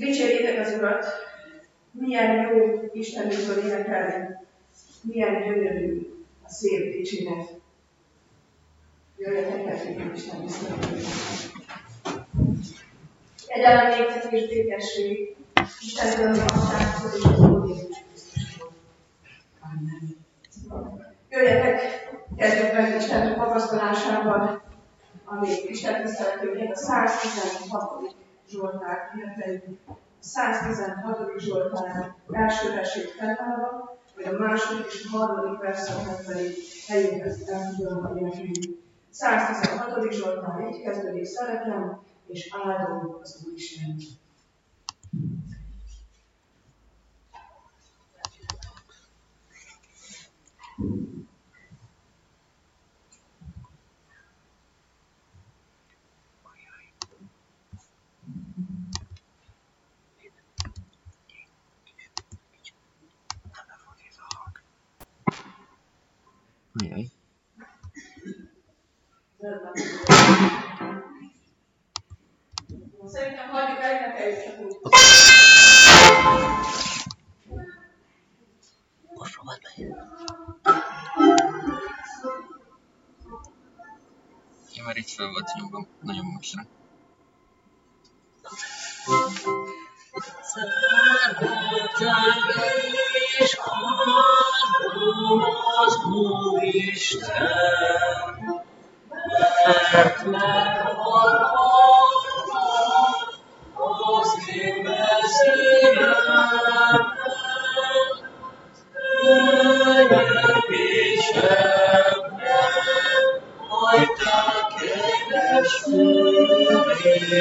Dicsérjétek az Urat, milyen jó Istenünkről énekelni, milyen gyönyörű a szép dicséret. Jöjjetek el, Isten tiszteletében. Egyáltalán néktek és békesség, Isten öröm atyától és az Úr Jézus Krisztusról. Jöjjetek, kezdjük meg Isten magasztalásával, ami Isten tiszteletünknek a 116. Zsoltár. A 116. Zsoltár első versét fennállva, vagy a második és a harmadik verszaknak pedig helyüket el tudom énekelni. 116. Zsoltár így kezdődik, szeretem, és áldom az Úristen. Thank you. Ajaj. Szerintem hagyjuk el. Most próbáld meg. Ja, már itt fel volt nyomva, nagyon magasra. Szeretem és az Úristen, mert meghallgatta az én beszédemet. Jöjjek és ebben, hagyták kedves fülét,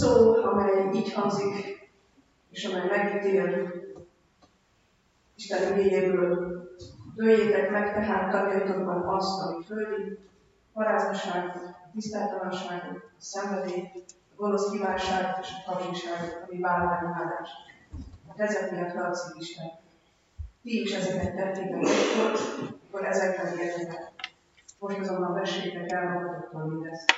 szó, amely így hangzik, és amely megítél, Isten igényéből, dőljétek meg tehát tagjaitokban azt, ami földi, paráznaságot, tisztátalanságot, szenvedélyt, gonosz kívánságot és a kapcsiságot, ami bálványimádás. Hát ezek miatt harcolik Isten. Ti is ezeket tettétek akkor, ezekben értetek. Most azonban vessétek el magatoktól mindezt.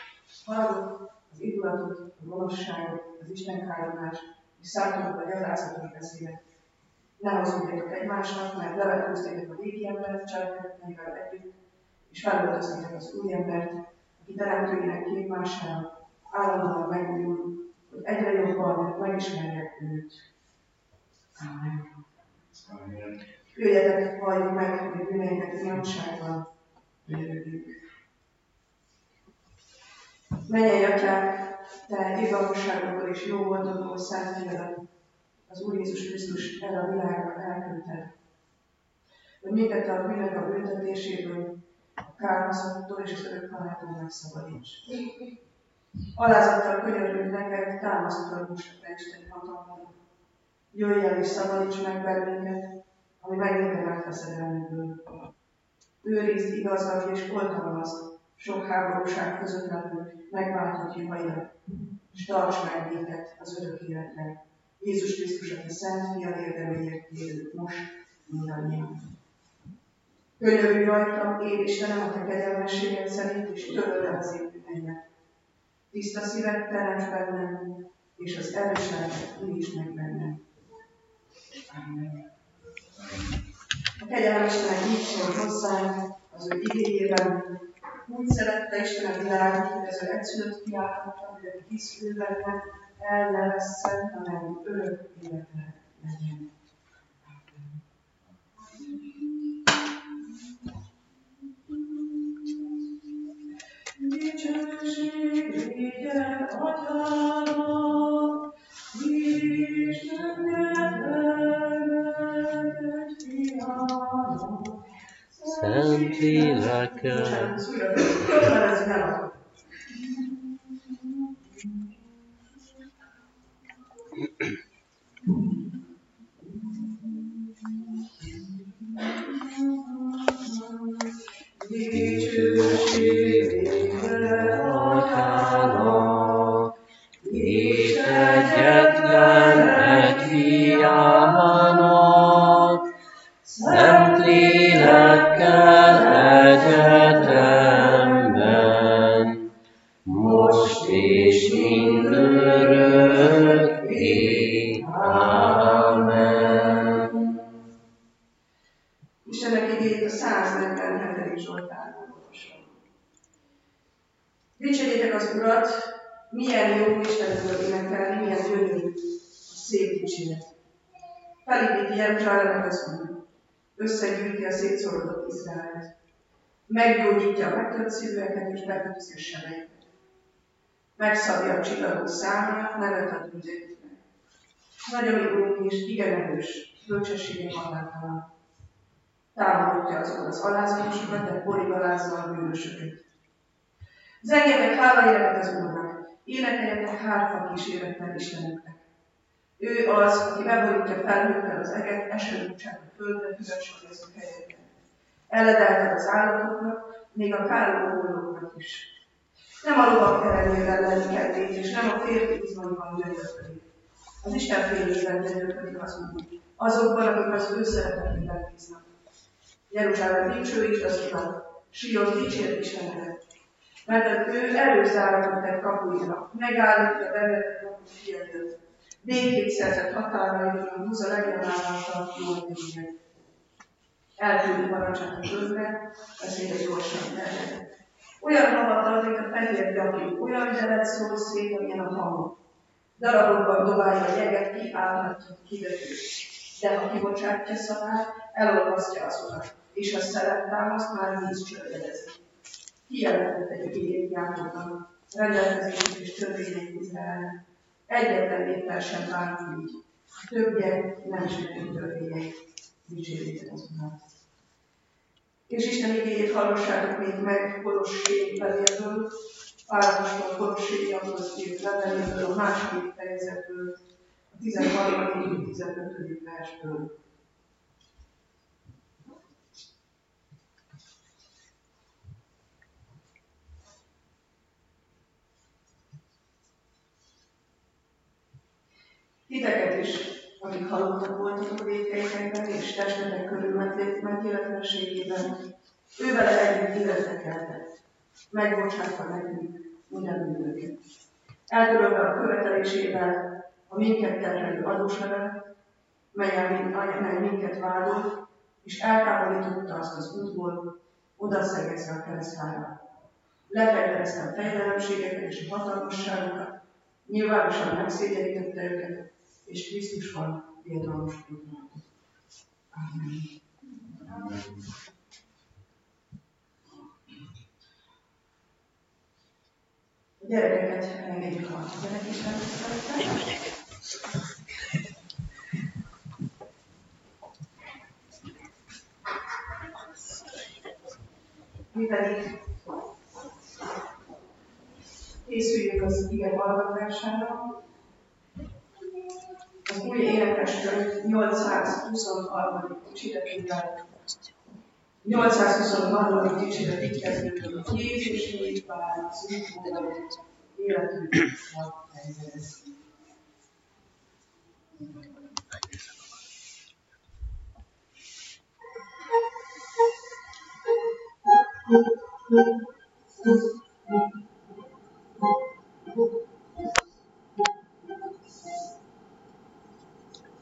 Hallgatok az indulatot, a gonoszságot, az Isten károlást, és szálltatok a gyalázatos beszédet. Ne hazudjatok egymásnak, mert levetkőztétek a régi embert cselekedeteivel együtt, és felöltöztétek az új embert, aki teremtőjének képmására állandóan megújul, hogy egyre jobban megismerjek őt. Amen. Jöjjetek, valljuk meg, hogy bűneinket imádságban bőrödjük. Menjél, Atyák, Te igazságokból és jó voltokból szent az Úr Jézus Krisztus erre a világra elküldted, hogy minket a bűnök a büntetéséből, a kárhozattól és az örök haláltól megszabadíts. Alázattal könyörgünk neked, támaszkodjunk a Isten hatalmadon. Jöjj el és szabadíts meg bennünket, ami megint megfeszedelméből. Őrizd igazat és oltalmazd, sok háborúság között levő megváltott jövaidat, és tarts meg minket az örök életre. Jézus Krisztus, aki szent fia érdeméért kérünk most mindannyian. Könyörülj rajtam, én Istenem, a te kegyelmességed szerint, és töröld el az én bűneimet. Tiszta szívet teremts bennem, és az erős lelket újítsd meg bennem. Amen. A kegyelem Istenek így szól hozzánk az ő igényében. Úgy szerette Isten a világot, hogy az egyszülött fiát hogy hisz benne, el ne vesszen, hanem örök életre legyen. Dicsőség legyen Atyának, Szent lélekkel. Atyának, ca és sebeiket. Megszabja a csillagok számát, nevet ad bűneinknek. Nagy a mi úrunk is, igen erős, bölcsessége hatátalan. Támogatja azokat az alázatosokat, de borigalázza a bűnösöket. Zengjetek hálaéletet az Úrnak, énekeljetek hárfa kísérettel Istenünknek. Ő az, aki beborítja felhőkkel az eget, eső bocsát a földre, füvet sorozó helyeken. Eledelted az állatoknak, még a károló hollóknak is. Nem a lovak teremővel lenni kedvét, és nem a férfi izmaiban gyönyörködik. Az Isten fényében gyönyörködik az Úr, azokban, akik az ő szeretetében bíznak. Jeruzsálem dicsőítsd az Urat, Sion dicsért Istenedet. Mert ő előzáratot tett kapuira, megállítja bevetett napot fiadat. Békét szerzett határaidon, húz a legjobbállal jó tényleg. Elküldi parancsát a földre, beszél a gyorsan terjed. Olyan havat ad, mint a fehér gyakli, olyan jelet szól szét, amilyen a hang. Darabokban dobálja a jeget, ki állhatja, kivető. De ha kibocsátja szavát, elolvasztja az urat, és a szeret támaszt már víz csörgedezik. Kijelentett egy igény Jákobban, rendelkezését és törvényeit Izraelnek. Egyetlen étel sem bánt így. A többje nem sérti törvényeit. Dicsérjétek az Urat. És Isten igényét hallgassátok még meg Kolossé levélből, Pálapostól Kolosséiakhoz írt leveléből, a második fejezetből, a 13. 15. versből. Titeket is, akik halottak voltatok védkeitekben és testetek körül megéletlenségében, ő vele együtt életre keltett, megbocsátva nekünk minden bűnöket. Eltörölve a követelésével a minket terhelő adóslevet, mely minket vádolt, és eltávolította azt az útból, oda szegezve a keresztára. Lefegyverezte a fejlelemségeket és a hatalmasságokat, nyilvánosan megszégyenítette őket, és Krisztus van diadalmaskodnak. A gyerekeket engedjük a gyerekekkel. Én megyek. Mi pedig készüljünk az ige hallgatására. Az új énekeskönyv 823. dicséretével 823. dicséret így kezdődik. Jézus népvár, az útból, életünk helyzetez.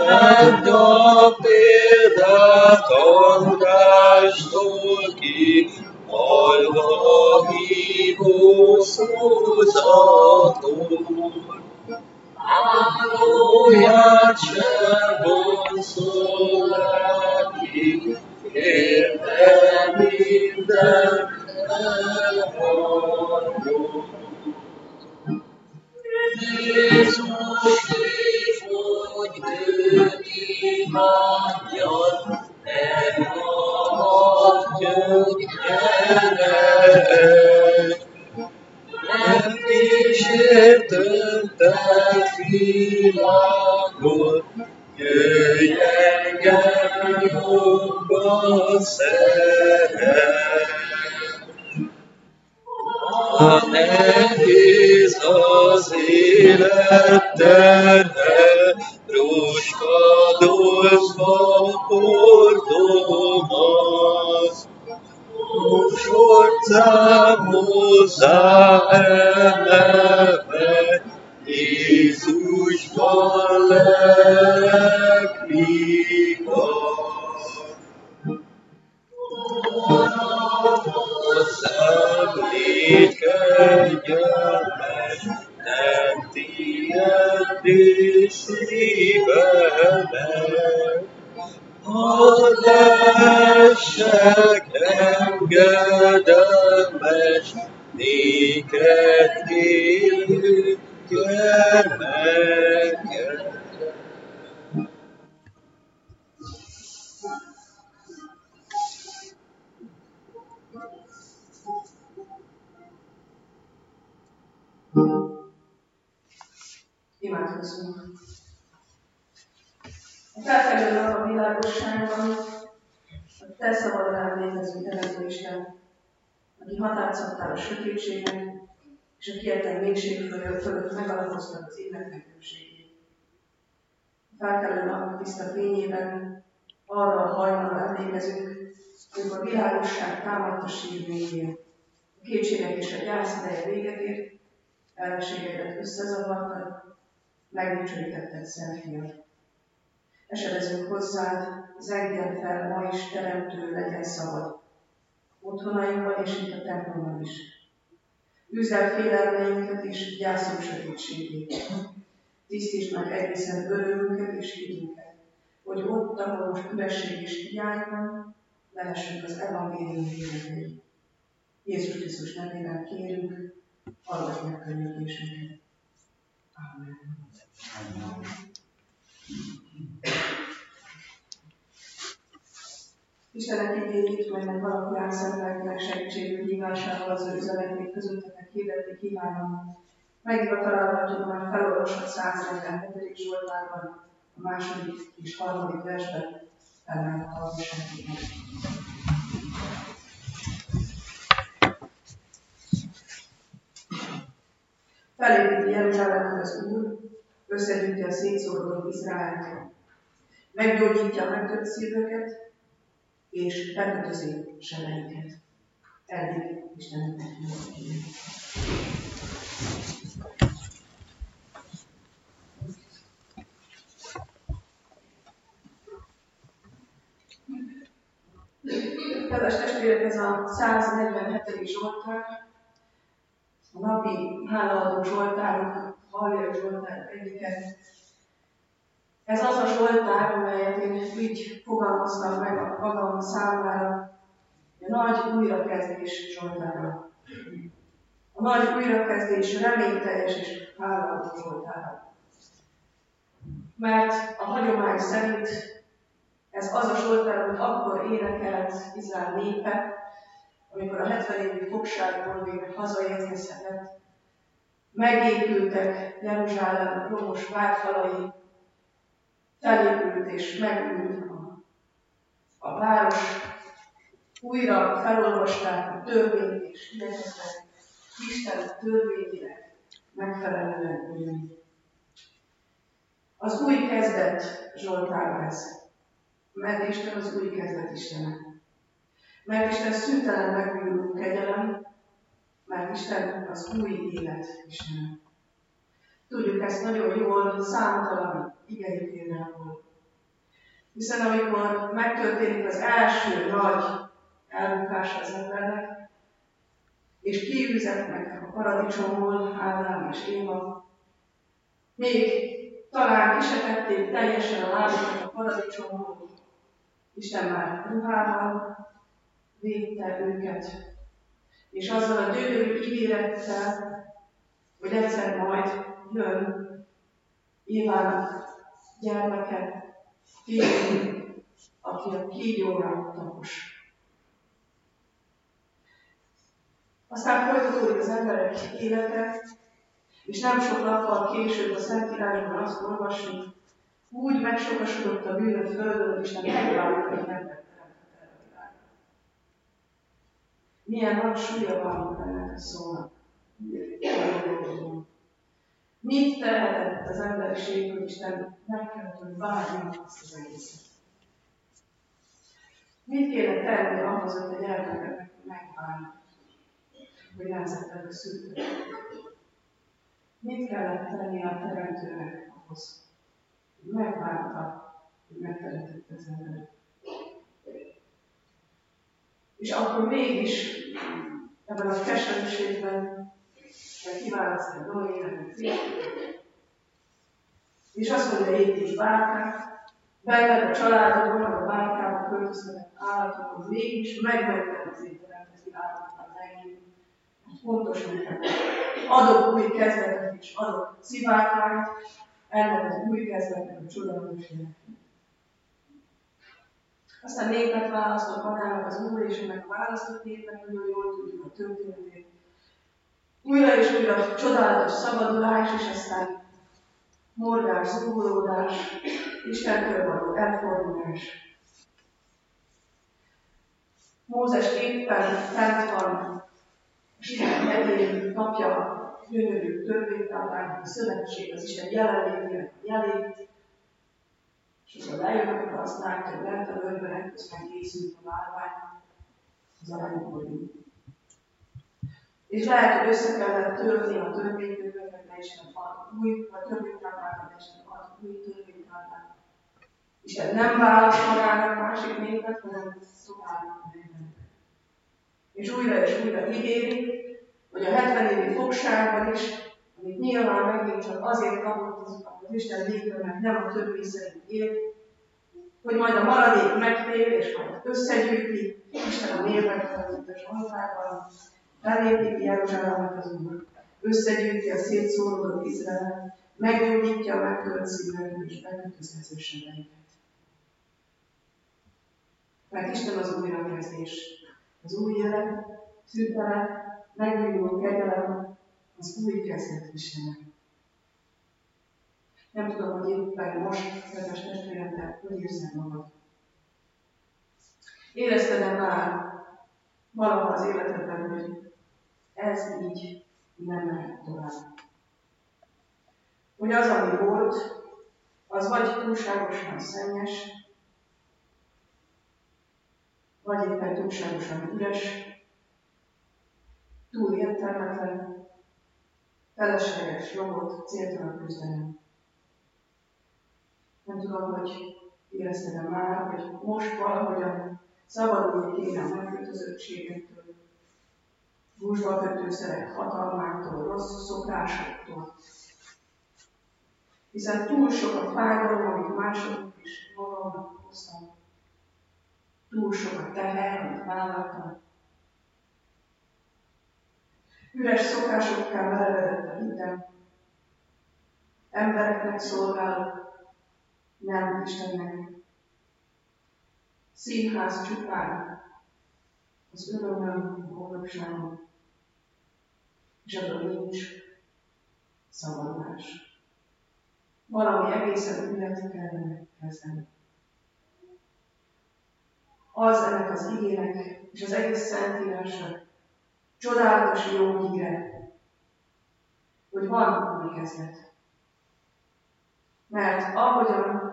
Santo Pedador Gastoki, Oloribus Usotur. Aleluia, que Suraki, Etermida Jesus Cristo. Hogy ő imádjon, elhallgatjon, gyere! nem kísértette világot, jöjj engem jobban szeret. Ha nehéz az élet terhe, roskadozva hordom azt, forza moza emelve, Jézusban lelek mikor. Az It can Imádkozzunk. A felfelé a világosságban, a te szabad emlékező teremtő Isten, aki határt szabtál a sötétségnek, és a kietlen mégség fölött megalapoztad az életnek hőségét. A felkelő nap tiszta fényében arra a hajnalra emlékezünk, hogy a világosság támadt a sír végén. A kétségek és a gyász ideje véget ért, ellenségedet összezavartad, megdicsőítetted szent fiat. Esedezünk hozzád, zengjen fel ma is teremtő legyen szabad. Otthonainkban és itt a templomban is. Űzd el félelmeinket és gyászunk sötétségét. Tisztítsd meg egészen örömünket és hívünket, hogy ott, ahol most üresség és hiány van, lehessünk az evangélium életei. Jézus Krisztus nevében kérünk, hallgass meg könyörgésünket. Amen. Amen. Istenek igényét, melynek alapján szenteleknek segítségül hívásával az ő üzenetét közöttetek hirdetni kívánom. Megírva találhatjuk már felolvasott 147. Zsoltárban, a második és harmadik versben, felemelve hallgassátok meg. Felépíti Jeruzsálemet az Úr, összegyűjti a szétszórodott Izraelt. Meggyógyítja a megtört szíveket, és bekötözi sebeiket. Eddig Istennek Kedves testvérek, ez a 147. Zsoltár, a napi hálaadó Zsoltárok, Hallél Zsoltár egyiket. Ez az a Zsoltár, amelyet én így fogalmaztam meg a magam számára, a nagy újrakezdés Zsoltára. A nagy újrakezdés reményteljes és hálaadó Zsoltára. Mert a hagyomány szerint ez az a Zsoltár, amit akkor énekelt Izrael népe, amikor a 70 évi fogságból végre hazaérkezhetett. Megépültek Jeruzsálem romos várfalai, felépült és megült a, a város, újra felolvasták a törvényt és igyekeztek Isten törvényének megfelelően élni. Az új kezdet Zsoltár ez mert Isten az új kezdet Istene. Mert Isten szüntelen megújuló kegyelem, mert Isten az új élet Istene. Tudjuk ezt nagyon jól számtalan igénykérdőből. Hiszen amikor megtörténik az első nagy elbukás az embernek, és kiűzetnek a paradicsomból Ádám és Éva, még talán kisetették teljesen a lábukat a paradicsomból, Isten már ruhával védte őket, és azzal a gyönyörű ígérettel, hogy egyszer majd jön Évának gyermeke, fiú, aki a kígyóra tapos. Aztán folytatódik az emberek élete, és nem sok nappal később a Szentírásban azt olvasni, úgy megsokasodott a bűn földön, hogy nem erre a világra. Milyen nagy súlya van ennek a szónak. Mit tehetett az emberiség, hogy Isten meg kellett, hogy várja azt az egészet? Mit kéne tenni ahhoz, hogy a gyermekek megválnak, hogy nemzetben a szülők? Mit kellett tenni a teremtőnek ahhoz, megvárta, hogy megteremtette az embert. És akkor mégis ebben a keserűségben kiválasztja a Noének és azt mondja, építs bárkát, benned a családodban, a bárkába költöztetett állatokon, mégis megmentem az étteremteti állatokon megint. Fontos neked. Adok új kezdetet és adok szivárkányt, ennek az új kezdetnek a csodálatos életnek. Aztán népet választott magának az Úr, és ennek a választott népnek nagyon jól tudjuk a történetét. Újra és újra csodálatos szabadulás, és aztán mordás, zúgolódás, Istentől való elfordulás. Mózes éppen fent van, és Isten egyén kapja gyönyörű törvénytáblák, a szövetség, az Isten jelenlétének jelét, és akkor lejönnek, azt látja, hogy lent a völgyben ekközben készült a márvány, az aranykorú. És lehet, hogy össze kellett törni a törvénykönyveket, ne Isten ad új, a törvénytáblákat, ne Isten ad új törvénytáblát. Isten nem választ magának másik népet, hanem mennek. És újra és újra ígéri, hogy a 70 évi fogságban is, amit nyilván megint csak azért kapott az Isten mert nem a szerint él, hogy majd a maradék megtér, és majd összegyűjti Isten a népeket, mint a Zsoltárban, felépíti Jeruzsálemet az Úr, összegyűjti a szétszórodott Izrael, meggyógyítja a megtölt szívekből és bekötözhető sebeiket. Mert Isten az újrakezdés, az új élet, szűntele, megújuló kegyelem az új kezdet Istenek. Nem tudom, hogy éppen most, kedves testvérem, te hogy érzed magad. Érezted-e már valaha az életedben, hogy ez így nem mehet tovább? Hogy az, ami volt, az vagy túlságosan szennyes, vagy éppen túlságosan üres, túl értelmetlen, felesleges, robot, céltalan küzdelem. Nem tudom, hogy érezted-e már, hogy most valahogyan szabadulni kéne a megkötözöttségektől, búzsba kötőszerek hatalmától, rossz szokásoktól. Hiszen túl sok a fájdalom, amit mások is magamnak hoztam. Túl sok a teher, amit vállaltam. Üres szokásokká merevedett a hitem. Embereknek szolgálok, nem Istennek. Színház csupán, az örömöm, boldogságom, és abban nincs szabadulás. Valami egészen ügyet kellene kezdeni. Az ennek az igének és az egész szentírásnak csodálatos jó híre, hogy van új kezdet. Mert ahogyan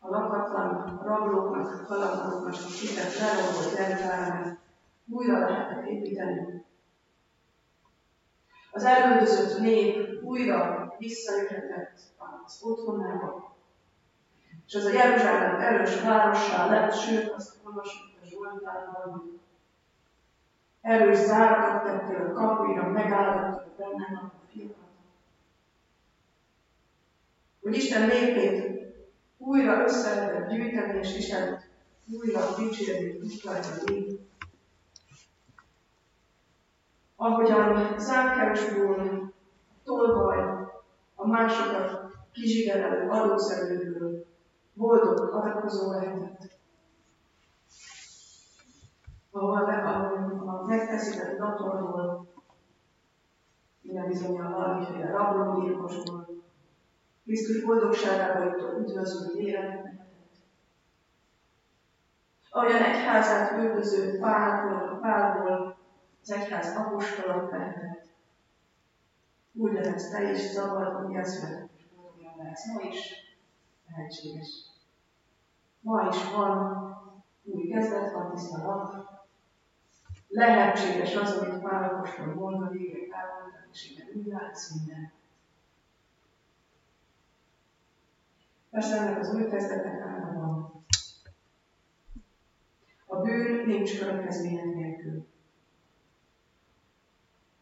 a lakatlan rablóknak, kalandoroknak kitett lerombolt Jeruzsálemet újra lehetett építeni. Az elődözött nép újra visszajöhetett az otthonába, és az a Jeruzsálem erős várossá lett, sőt, azt olvasott a Zsoltárban, erős zárakat tettél a kapuira, megállítottak bennem a fiakat. Hogy Isten népét újra össze lehetett gyűjteni, és Isten újra dicsérni tudták Ahogyan Zákásból, tolvaj, a másokat kizsigerelő adószerűből boldog adakozó lehetett. Ahol a megfeszített datorból, minden bizonyal valamiféle rablógyilkosból, Krisztus boldogságába jutó üdvözlő életet Ahogyan egyházát üldöző pálból, pálból az egyház apostolok lehetett. Úgy lehetsz te is szabad, újjászületett és boldogan lehetsz. Ma is lehetséges. Ma is van új kezdet, van tiszta nap. Lehetséges az, amit Pál apostol mond, a végek elmondtak, és igen, úgy látsz minden. Persze ennek az új kezdetnek ára van. A bűn nincs következmények nélkül.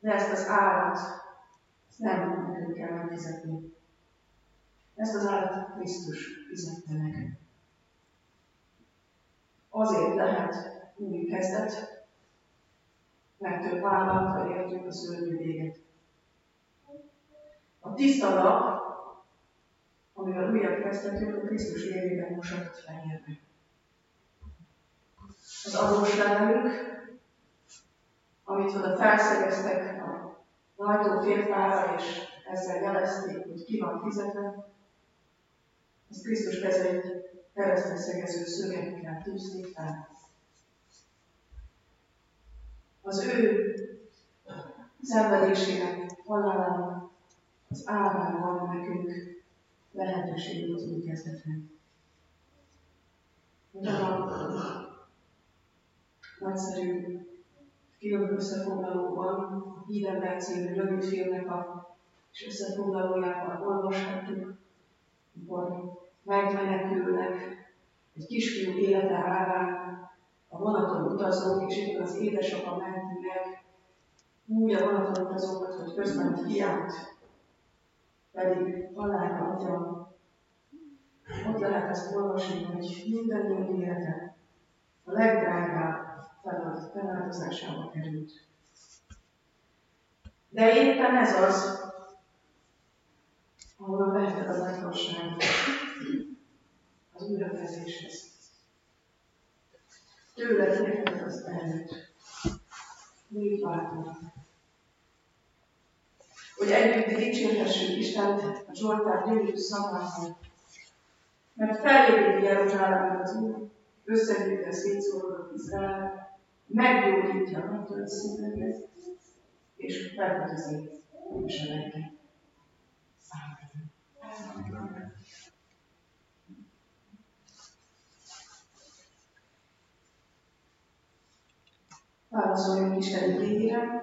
De ezt az árat ezt nem nekünk kell megfizetni. Ezt az árat Krisztus fizette meg. Azért lehet új kezdet, mert ő vállalta értünk a szörnyű véget. A tiszta nap amivel újabb kezdetünk a Krisztus vérében mosatott fehérbe. Az adós levelünk, amit oda felszegeztek a rajtó félfára, és ezzel jelezték, hogy ki van fizetve, az Krisztus kezeit keresztre szegező szögekkel tűzték fel. Az ő szenvedésének, halálának az árán van nekünk lehetőségünk az új kezdetre. a nagyszerű film összefoglalóban, a Hídember című rövid filmnek a és összefoglalójában olvashatjuk, amikor megmenekülnek egy kisfiú élete árán, a vonaton utazók, és itt az édesapa menti meg úgy a vonaton utazókat, hogy közben hiányt pedig halálra adja. Ott lehet ezt olvasni, hogy minden ilyen élete a legdrágább feláldozásába került. De éppen ez az, ahol veheted a bátorságot az újrakezéshez. Tőled érted az előtt. Légy bátor hogy együtt dicsérhessük Istent a Zsoltár gyönyörű szavával. Mert felépíti Jeruzsálemet az Úr, összegyűjti a szétszórodott Izrael, meggyógyítja a megtölt szíveket, és felkötözi a seregeket. Válaszoljunk Isten igényére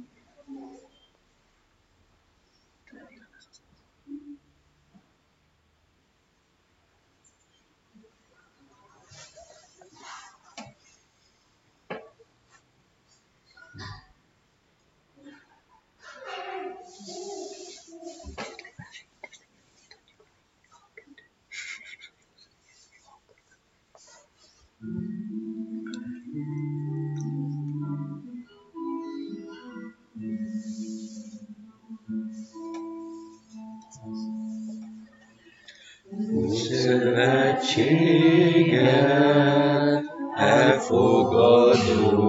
Szövetséget elfogadó,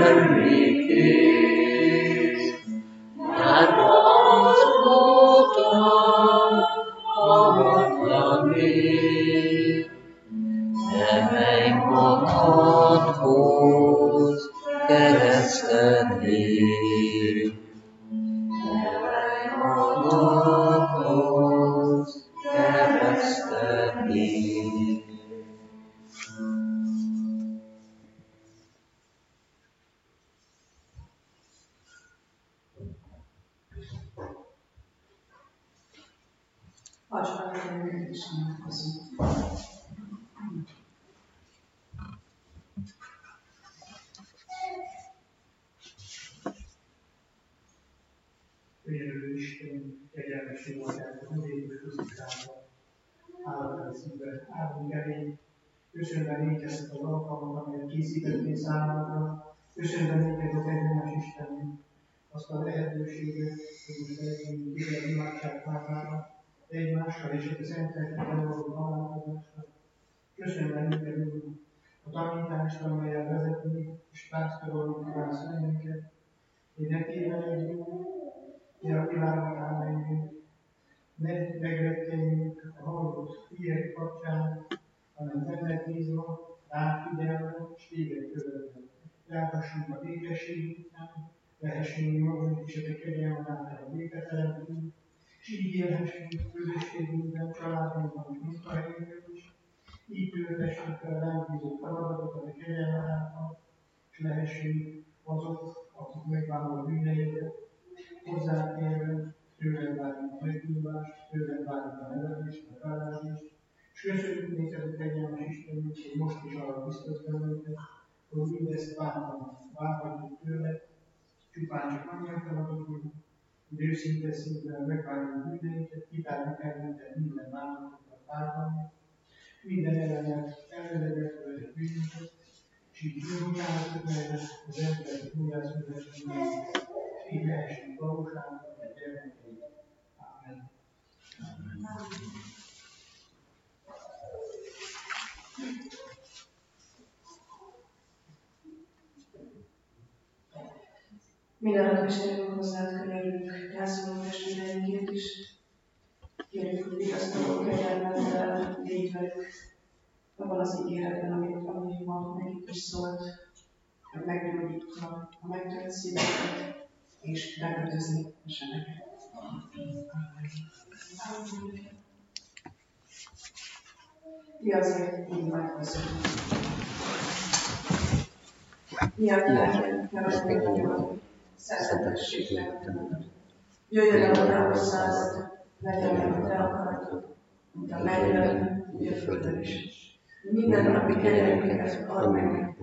ő lennék készítettél számunkra. Köszönve néked a kegyelmes Isten, azt a lehetőséget, hogy most elérjünk téged imádság házára, egymással és a szentekkel való találkozásra. Köszönve néked, Úr, a tanítást, amelyel vezetni és pásztorolni kívánsz bennünket, hogy ne tévedjünk, ne a világokán menjünk, ne megrettenjünk a hallott hírek kapcsán, hanem benned bízva, rád figyelve, és téged követve. Járhassunk a békesség után, lehessünk mi magunk is a te kegyelmed által a béketeremtünk, és így élhessünk közösségünkben, családunkban és munkahelyünkön is, így töltessünk fel ránk bízott feladatokat a kegyelmed által, és lehessünk azok, akik megvállaló bűneinket, hozzátérve, tőled várjuk a megbívást, tőled várjuk a nevelést, a felelést, néked a kegyelmes Istenünk, hogy most is arra biztos bennünket, hogy mindezt várhatunk, várhatjuk tőled, csupán csak annyi feladatunk, hogy őszinte szívvel megvárjuk bűneinket, kitárjuk ellented minden bánatokat várni, minden ellenet ellenedetve bűnünket, és így bűnutáltuk meg az emberi újjászületésben, és így lehessünk valóságban a gyermekeid. Amen. Mindenek Istenünk hozzád könyörülünk, gyászolunk testvéreinkért is. Kérjük, hogy vigasztaló kegyelmeddel légy velük abban az ígéretben, amit, ami ma nekik is szólt, hogy meggyógyítva a megtölt szíveket, és bekötözni a sebeket. Ti azért így között. Mi a neked, nevezték nagyon, szentességnek Jöjjön el a ráhozzázat, legyen a te akaratod, mint a mennyben, úgy a földön is. Minden napi kenyerünket add meg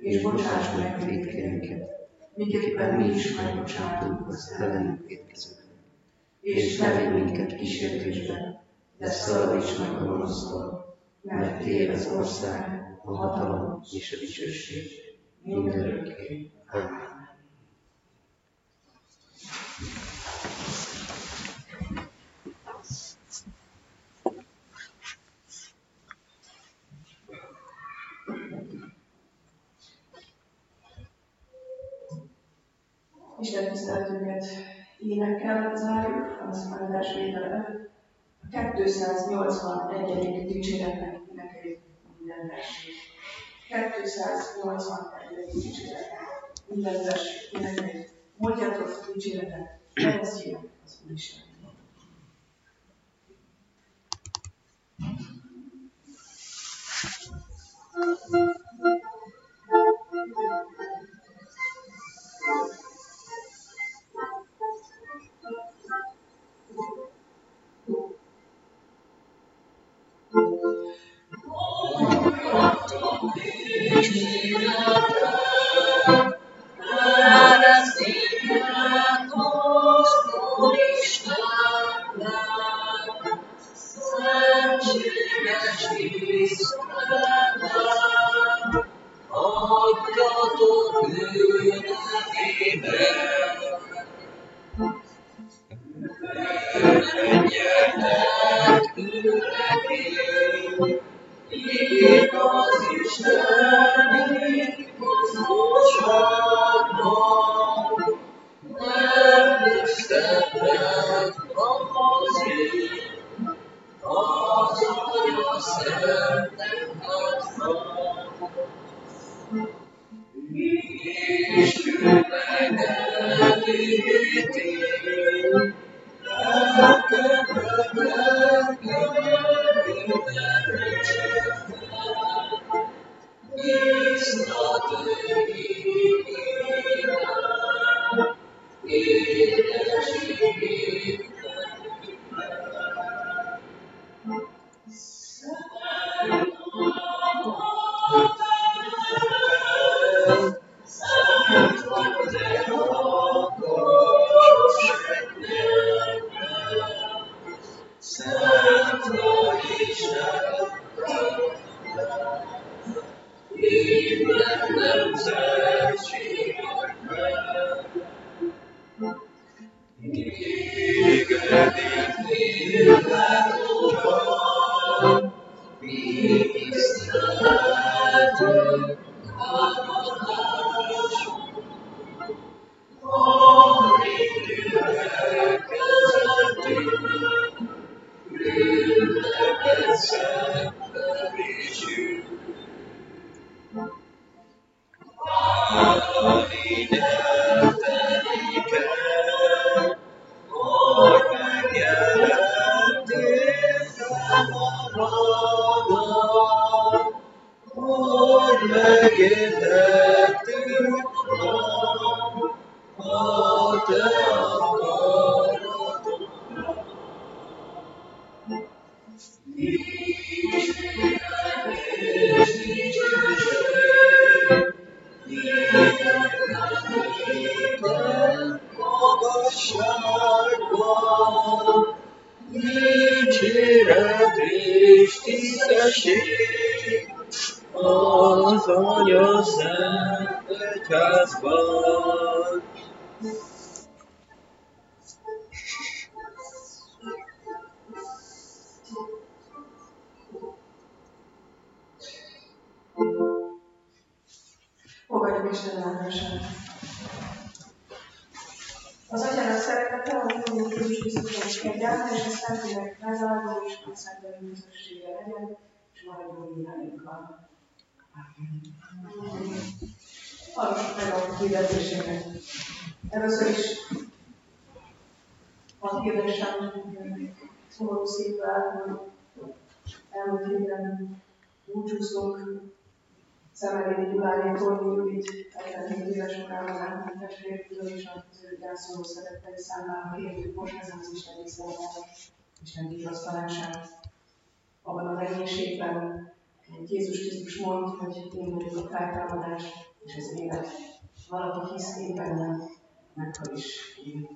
és bocsáss meg védkeinket, miképpen mi is megbocsátunk az ellenünk védkezőknek. És ne vigy minket kísértésbe, de szabadíts meg a gonosztól, mert Tiéd az ország, a hatalom és a dicsőség mindörökké. Amen. Isten tiszteletünket énekkel zárjuk, az áldás vétel előtt. A 281. dicséretnek énekeljük minden versét. 281. dicséretnek minden versét énekeljük. Mondjatok dicséretet, keresztjének az Úristen. Hozol szent egyházban. Fogadjuk Isten áldását. Az atyának szeretete, a Úrunk Jézus Krisztus kegyelme és a Szentlélek megáldó és a Szentlélek biztossége legyen, Hallgassuk meg a hirdetéseket. Először is a hirdetésem szomorú szívvel elmúlt héten búcsúztunk Szemelédi Gyulánétól, mi Judit 77 éves korában látni testvértől, és az ő gyászoló szerettei számára kérjük most ezen az Isten tiszteleten, Isten vigasztalását. Abban a reménységben, hogy Jézus Krisztus mond, hogy én vagyok a feltámadás és az élet. Valaki hisz én bennem, meghal is én.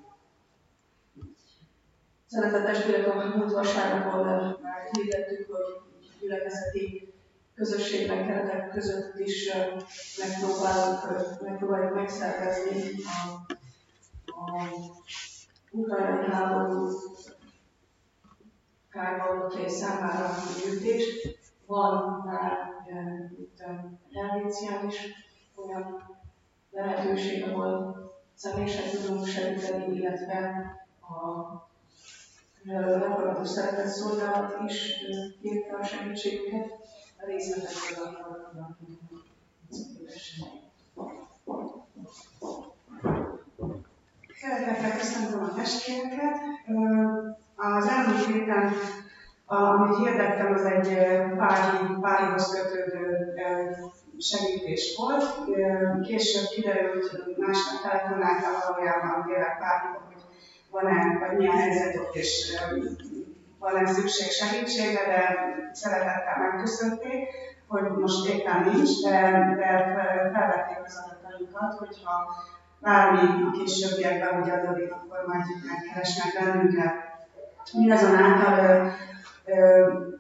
Szeretett testvérek, a múlt vasárnapon már hirdettük, hogy gyülekezeti közösségben, keretek között is megpróbáljuk, megpróbáljuk megszervezni a, a ukrajnai háború kárvallottjai számára a gyűjtést. Van már itt Helvécián is olyan lehetőség, ahol személyesen tudunk segíteni, illetve a református szeretett szolgálat is kérte a segítségüket, a részletekről akkor Szeretettel köszöntöm a testvéreket. Az elmúlt héten, amit hirdettem, az egy pári, párihoz kötődő segítés volt. Később kiderült, másnap telefonáltam valójában tényleg párhiba, hogy van-e, vagy milyen helyzet ott, és van-e szükség segítségre, de szeretettel megköszönték, hogy most éppen nincs, de, de felvették az adatainkat, hogyha bármi a későbbiekben úgy adódik, akkor majd megkeresnek bennünket. Mindazonáltal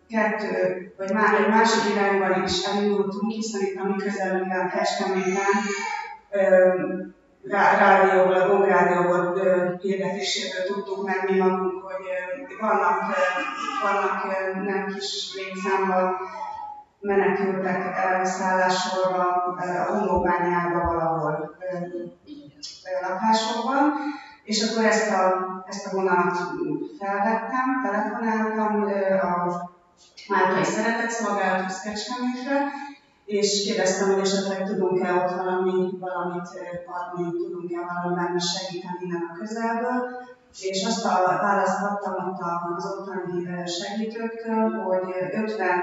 kettő, vagy már egy másik irányban is elindultunk, hiszen itt a mi közelünkben Kecskeméten rádióból, a Gong rádióból hirdetéséből tudtuk meg mi magunk, hogy vannak, vannak nem kis létszámban menekültek szállásolva a homlokbányába valahol lakásokban, és akkor ezt a, ezt a vonalat felvettem, telefonáltam a Máltai Szeretett Szolgálathoz Kecskemétre, és kérdeztem, hogy esetleg tudunk-e ott valami, valamit adni, tudunk-e valamiben segíteni innen a közelből. És azt a választ kaptam ott az ottani segítőktől, hogy 50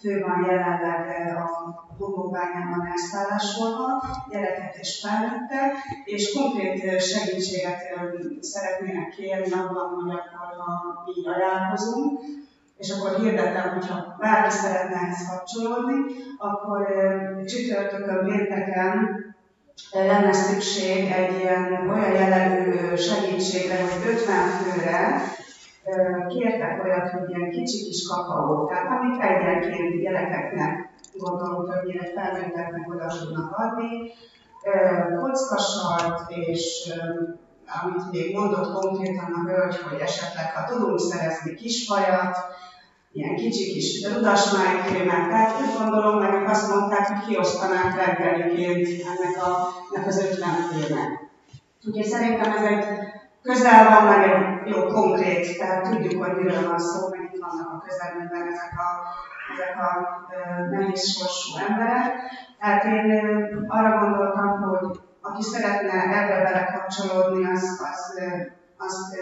fő van jelenleg a homlokbányában elszállásolva, gyerekek és felnőttek, és konkrét segítséget szeretnének kérni abban, hogy akkor ha mi ajánlkozunk, és akkor hirdetem, hogyha bárki szeretne ehhez kapcsolódni, akkor csütörtökön, pénteken lenne szükség egy ilyen olyan jellegű segítségre, hogy 50 főre kértek olyat, hogy ilyen kicsi kis kakaó, tehát amit egyenként gyerekeknek, gondolom többnyire felnőtteknek oda tudnak adni, kockasalt, és amit még mondott konkrétan a hölgy, hogy esetleg ha tudunk szerezni kisfajat, ilyen kicsi kis rudas májkrémet, tehát úgy gondolom, meg azt mondták, hogy kiosztanák reggeliként ennek, a, ennek az 50 főnek. Úgyhogy szerintem ez egy közel van, meg egy jó konkrét, tehát tudjuk, hogy miről van szó, meg itt vannak a közelünkben ezek a, ezek a nehéz sorsú emberek. Tehát én arra gondoltam, hogy aki szeretne ebbe belekapcsolódni, az, az, az, az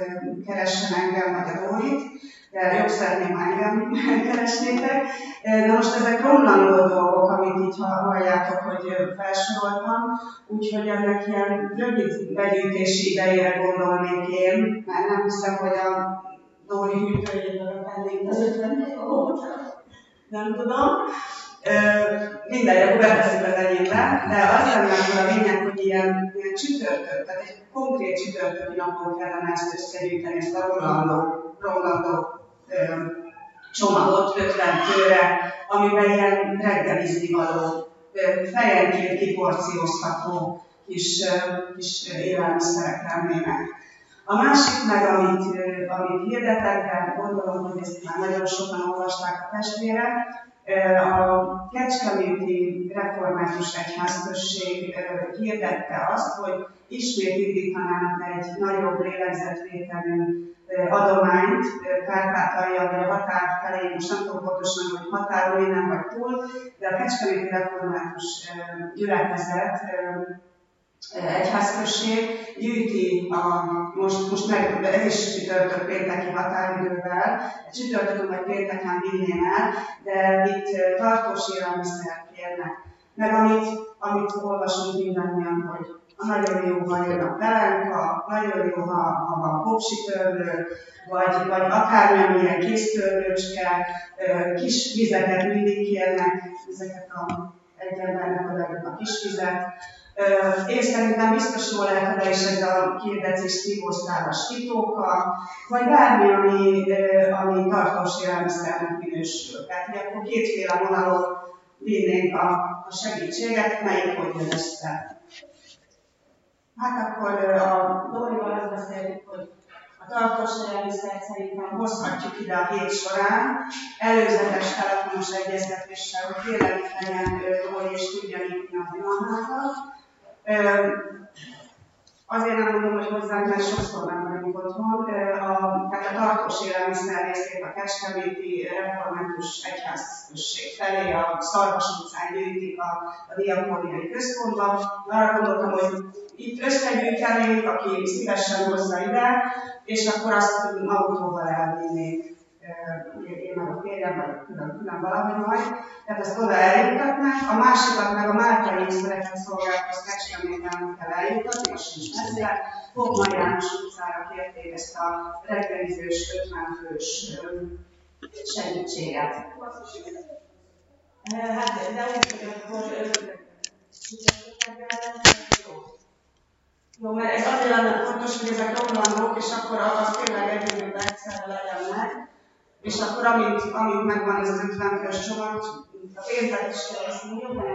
keressen engem vagy a Dórit jobb szeretném, ha engem keresnétek. Na most ezek romlandó dolgok, amit így halljátok, hogy felsoroltam, úgyhogy ennek ilyen rövid begyűjtési idejére gondolnék én, mert nem hiszem, hogy a Dóri hűtőjében tennénk az 50 Nem tudom. Minden, akkor beteszik az enyémbe, de az lenne a lényeg, hogy ilyen, ilyen csütörtök, tehát egy konkrét csütörtöki napon kellene ezt összegyűjteni, ezt a romlandó, romlandó csomagot 50 főre, amiben ilyen reggelizni való, fejenként kiporciózható kis, kis élelmiszerek lennének. A másik meg, amit, amit hirdetek, de gondolom, hogy ezt már nagyon sokan olvasták a testvérek, a Kecskeméti Református Egyházközség hirdette azt, hogy ismét indítanának egy nagyobb lélegzetvételű adományt Kárpátalja vagy a határ felé, most nem tudom pontosan, hogy határon innen vagy túl, de a Kecskeméti Református gyülekezet egyházközség gyűjti a, most, most meg, ez is csütörtök pénteki határidővel, csütörtökön vagy pénteken vinném el, de itt tartós élelmiszer kérnek. Meg amit, amit olvasunk mindannyian, hogy nagyon jó, ha jön a pelenka, nagyon jó, ha, ha van popsitörlő, vagy, vagy akármilyen késztörlőcske, kis vizeket mindig kérnek, ezeket a egy embernek odaadjuk a kis vizet. Én szerintem biztos jól lehet oda is ez a két decis szívósztálas titóka, vagy bármi, ami, ami tartós élelmiszernek minősül. Tehát ugye akkor kétféle vonalon vinnénk a, a segítséget, melyik hogy jön össze. Hát akkor a Dorival azt beszéljük, hogy a tartós élelmiszert szerintem hozhatjuk ide a hét során, előzetes telefonos egyeztetéssel, hogy tényleg legyen Dori és tudja nyitni a vonalmákat. Azért nem mondom, hogy hozzánk, mert sokszor nem vagyunk otthon. A, tehát a tartós élelmiszer részét a Kecskeméti Református Egyházközség felé, a Szarvas utcán gyűjtik a, a diakóniai központban. Arra gondoltam, hogy itt összegyűjtenénk, aki szívesen hozza ide, és akkor azt autóval elvinnék meg a férjem, vagy külön, külön valahogy majd, tehát ezt oda eljutatnánk, a másikat meg a Máltai Szeretett Szolgálathoz Kecskeméten kell eljutatni, és sincs messze. Fogma János utcára kérték ezt a reggelizős 50 fős segítséget. Hát, de úgy, hogy akkor jó, mert ez azért lenne fontos, hogy ezek romlandók, és akkor az tényleg egyébként egyszerre legyen meg. És akkor amint, amint megvan ez az 50 fős csomag, a pénzek is mondjuk, de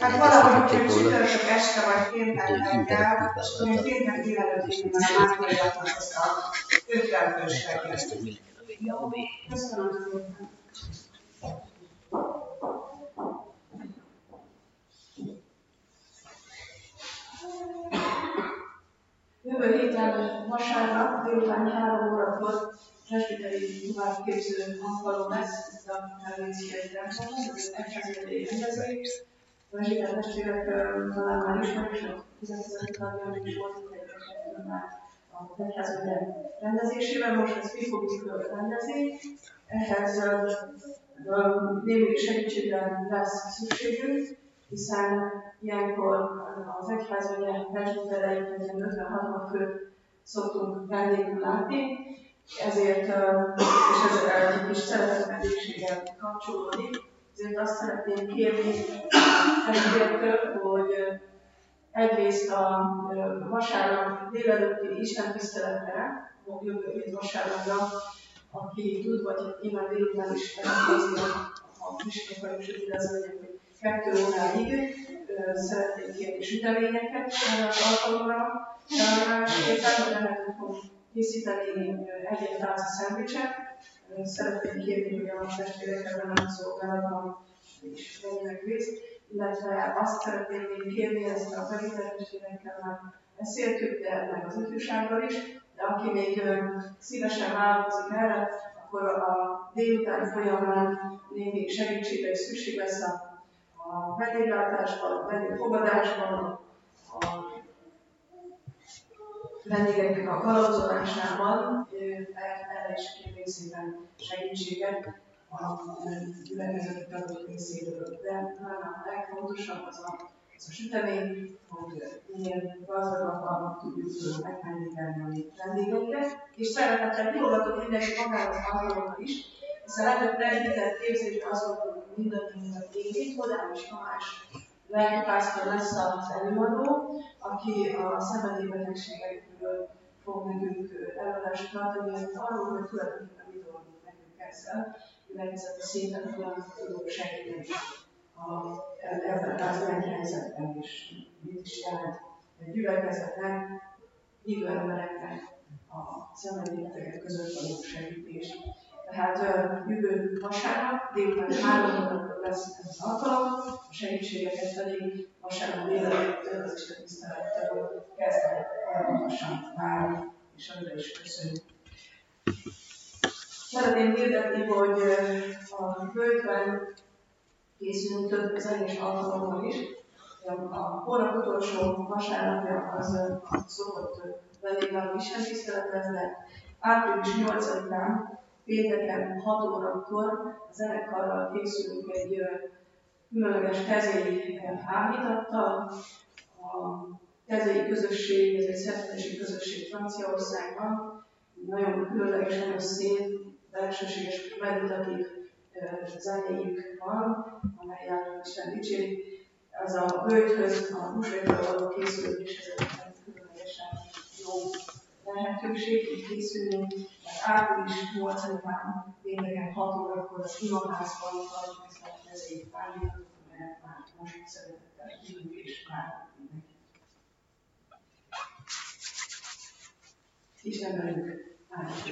Hát valahogy hogy csütörtök este vagy péntek reggel, és mondjuk péntek délelőtt én már átmegyek ezt a 50 fős reggelt. Köszönöm szépen. Jövő héten vasárnap délután 3 órakor presbiteri továbbképző alkalom lesz itt a Helvéci Egyetlen, ez egyházmegyei rendezés. A zsidán testvérek talán már ismerősök, 19. tagja is voltunk egy már a egyházmegye rendezésében, most ezt mi fogjuk rendezni. Ehhez némi segítségre lesz szükségünk, hiszen ilyenkor az egyházmegye presbitereit, egy 50-60 főt szoktunk vendégül látni, ezért, és ez egy kis szeretetmedéséggel kapcsolódik, ezért azt szeretném kérni testvértől, hogy egyrészt a vasárnap délelőtti Isten tiszteletre, jövő hét vasárnapra, aki tud, vagy már délután is elnézni a akarjuk sütni, hogy kettő óráig szeretnék kérni süteményeket alkalomra. Másképpen lehet otthon készíteni egy-egy tálca szendvicset. Szeretném kérni, hogy a testvérek ebben a szolgálatban is vegyenek részt, illetve azt szeretném még kérni, ezt a testvérekkel már beszéltük, de meg az ifjúsággal is, de aki még szívesen vállalkozik erre, akkor a délután folyamán némi segítségre is szükség lesz a a vendéglátásban, a vendégfogadásban, a vendégeknek a kalauzolásában, erre is kérnék szépen segítséget a gyülekezeti tagok részéről. De talán a legfontosabb az a, az a sütemény, hogy minél gazdagabban tudjuk megvendégelni a vendégeinket, és szeretettel hívogatok mindenki magának alkalommal is, hiszen lehet, hogy elhitett képzésben azt mondom, hogy mindannyiunknak érik, Hodám és Tamás. Lelkipásztor lesz az előadó, aki a szenvedélybetegségekről fog nekünk előadást tartani, mert arról, hogy tulajdonképpen mit dolgozunk nekünk ezzel, gyülekezeti szinten hogyan tudunk segíteni a, ebben az helyzetben, és mit is jelent? A gyülekezetnek, hívő embereknek a szenvedélybetegek között való segítés. Tehát jövő vasárnap délután három órakor lesz ez az alkalom, a segítségeket pedig vasárnap délelőtt az Isten tisztelettel kezdve folyamatosan várni, és arra is köszönjük. Szeretném hirdetni, hogy a bőtben készülünk több zenés alkalommal is. A hónap utolsó vasárnapja az a szokott vendéglátó Isten tisztelet lesz, de április 8-án pénteken 6 órakor a zenekarral készülünk egy különleges kezéi állítattal. A kezéi közösség, ez egy szerzetesi közösség Franciaországban, nagyon különleges, nagyon szép, belsőséges, meditatív zenéjük van, amely járó Isten dicséri. Az a bőjthöz, a húsvétra való készülés, ez egy különlegesen jó lehetőség, készülünk, mert április 8-án pénteken 6 órakor az imaházban tartjuk ezt kezéjét állítatot, mert már most szeretettel hívunk és várunk mindenkit. Isten velünk, áldás